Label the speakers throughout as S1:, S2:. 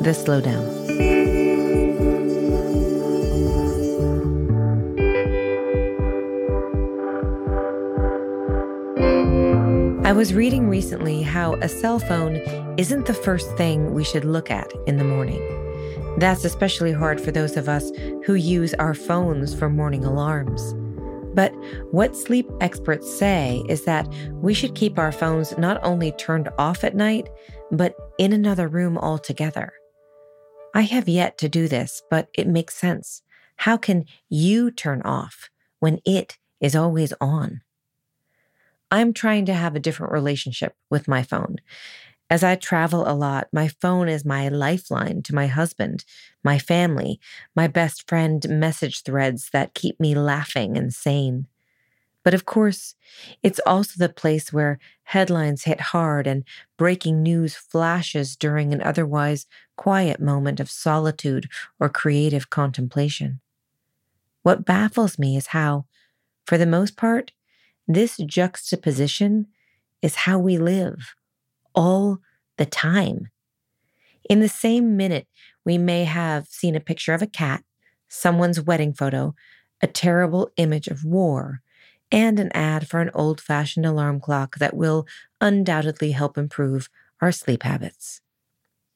S1: The Slowdown. I was reading recently how a cell phone isn't the first thing we should look at in the morning. That's especially hard for those of us who use our phones for morning alarms. But what sleep experts say is that we should keep our phones not only turned off at night, but in another room altogether. I have yet to do this, but it makes sense. How can you turn off when it is always on? I'm trying to have a different relationship with my phone. As I travel a lot, my phone is my lifeline to my husband, my family, my best friend message threads that keep me laughing and sane. But of course, it's also the place where headlines hit hard and breaking news flashes during an otherwise quiet moment of solitude or creative contemplation. What baffles me is how, for the most part, this juxtaposition is how we live all the time. In the same minute, we may have seen a picture of a cat, someone's wedding photo, a terrible image of war, and an ad for an old fashioned alarm clock that will undoubtedly help improve our sleep habits.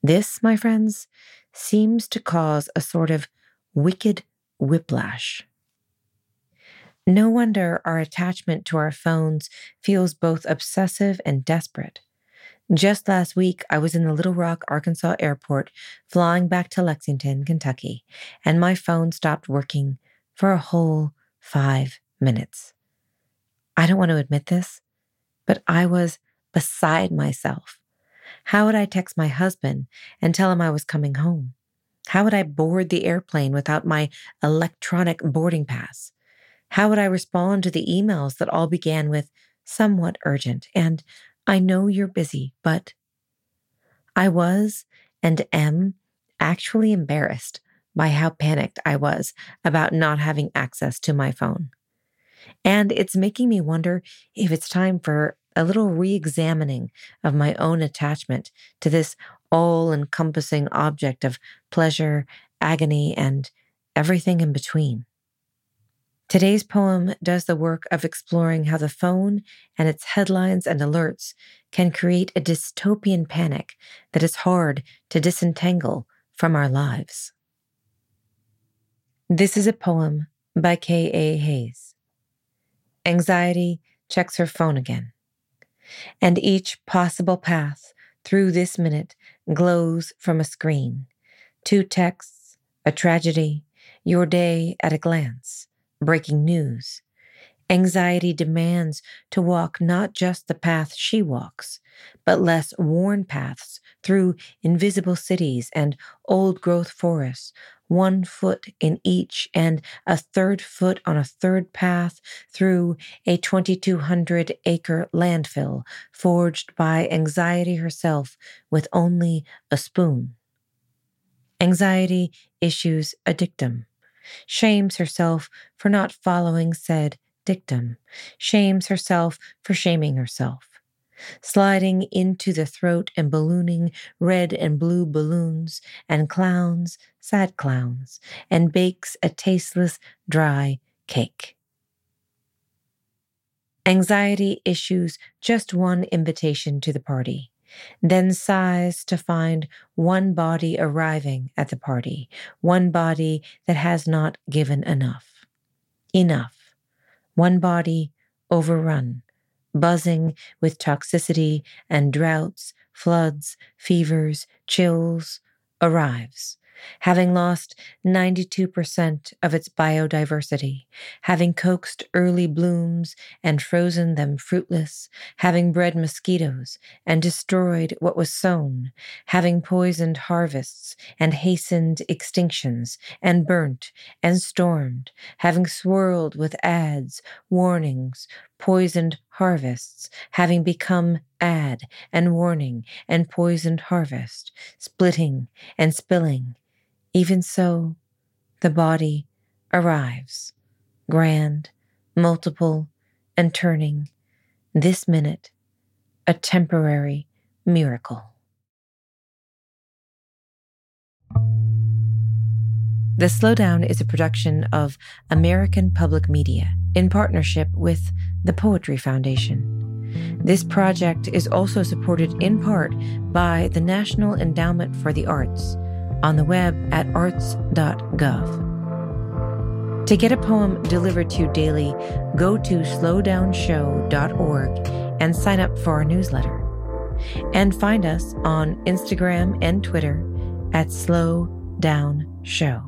S1: This, my friends, seems to cause a sort of wicked whiplash. No wonder our attachment to our phones feels both obsessive and desperate. Just last week, I was in the Little Rock, Arkansas airport flying back to Lexington, Kentucky, and my phone stopped working for a whole five minutes. I don't want to admit this, but I was beside myself. How would I text my husband and tell him I was coming home? How would I board the airplane without my electronic boarding pass? How would I respond to the emails that all began with somewhat urgent and I know you're busy, but I was and am actually embarrassed by how panicked I was about not having access to my phone. And it's making me wonder if it's time for a little re examining of my own attachment to this all encompassing object of pleasure, agony, and everything in between. Today's poem does the work of exploring how the phone and its headlines and alerts can create a dystopian panic that is hard to disentangle from our lives. This is a poem by K.A. Hays. Anxiety checks her phone again, and each possible path through this minute glows from a screen. Two texts, a tragedy, your day at a glance breaking news. Anxiety demands to walk not just the path she walks, but less worn paths through invisible cities and old growth forests, one foot in each and a third foot on a third path through a 2,200 acre landfill forged by anxiety herself with only a spoon. Anxiety issues a dictum shames herself for not following said dictum, shames herself for shaming herself. Sliding into the throat and ballooning red and blue balloons, and clowns, sad clowns, and bakes a tasteless, dry cake. Anxiety issues just one invitation to the party then sighs to find one body arriving at the party, one body that has not given enough. Enough. One body overrun, buzzing with toxicity and droughts, floods, fevers, chills, arrives, having lost 92% of its biodiversity, having coaxed early blooms and frozen them fruitless, having bred mosquitoes and destroyed what was sown, having poisoned harvests and hastened extinctions, and burnt and stormed, having swirled with ads, warnings, poisoned harvests, having become ad and warning and poisoned harvest, splitting and spilling even so, the body arrives, grand, multiple, and turning, this minute, a temporary miracle. The Slowdown is a production of American Public Media in partnership with the Poetry Foundation. This project is also supported in part by the National Endowment for the Arts on the web at arts.gov. To get a poem delivered to you daily, go to slowdownshow.org and sign up for our newsletter. And find us on Instagram and Twitter at Slow Down Show.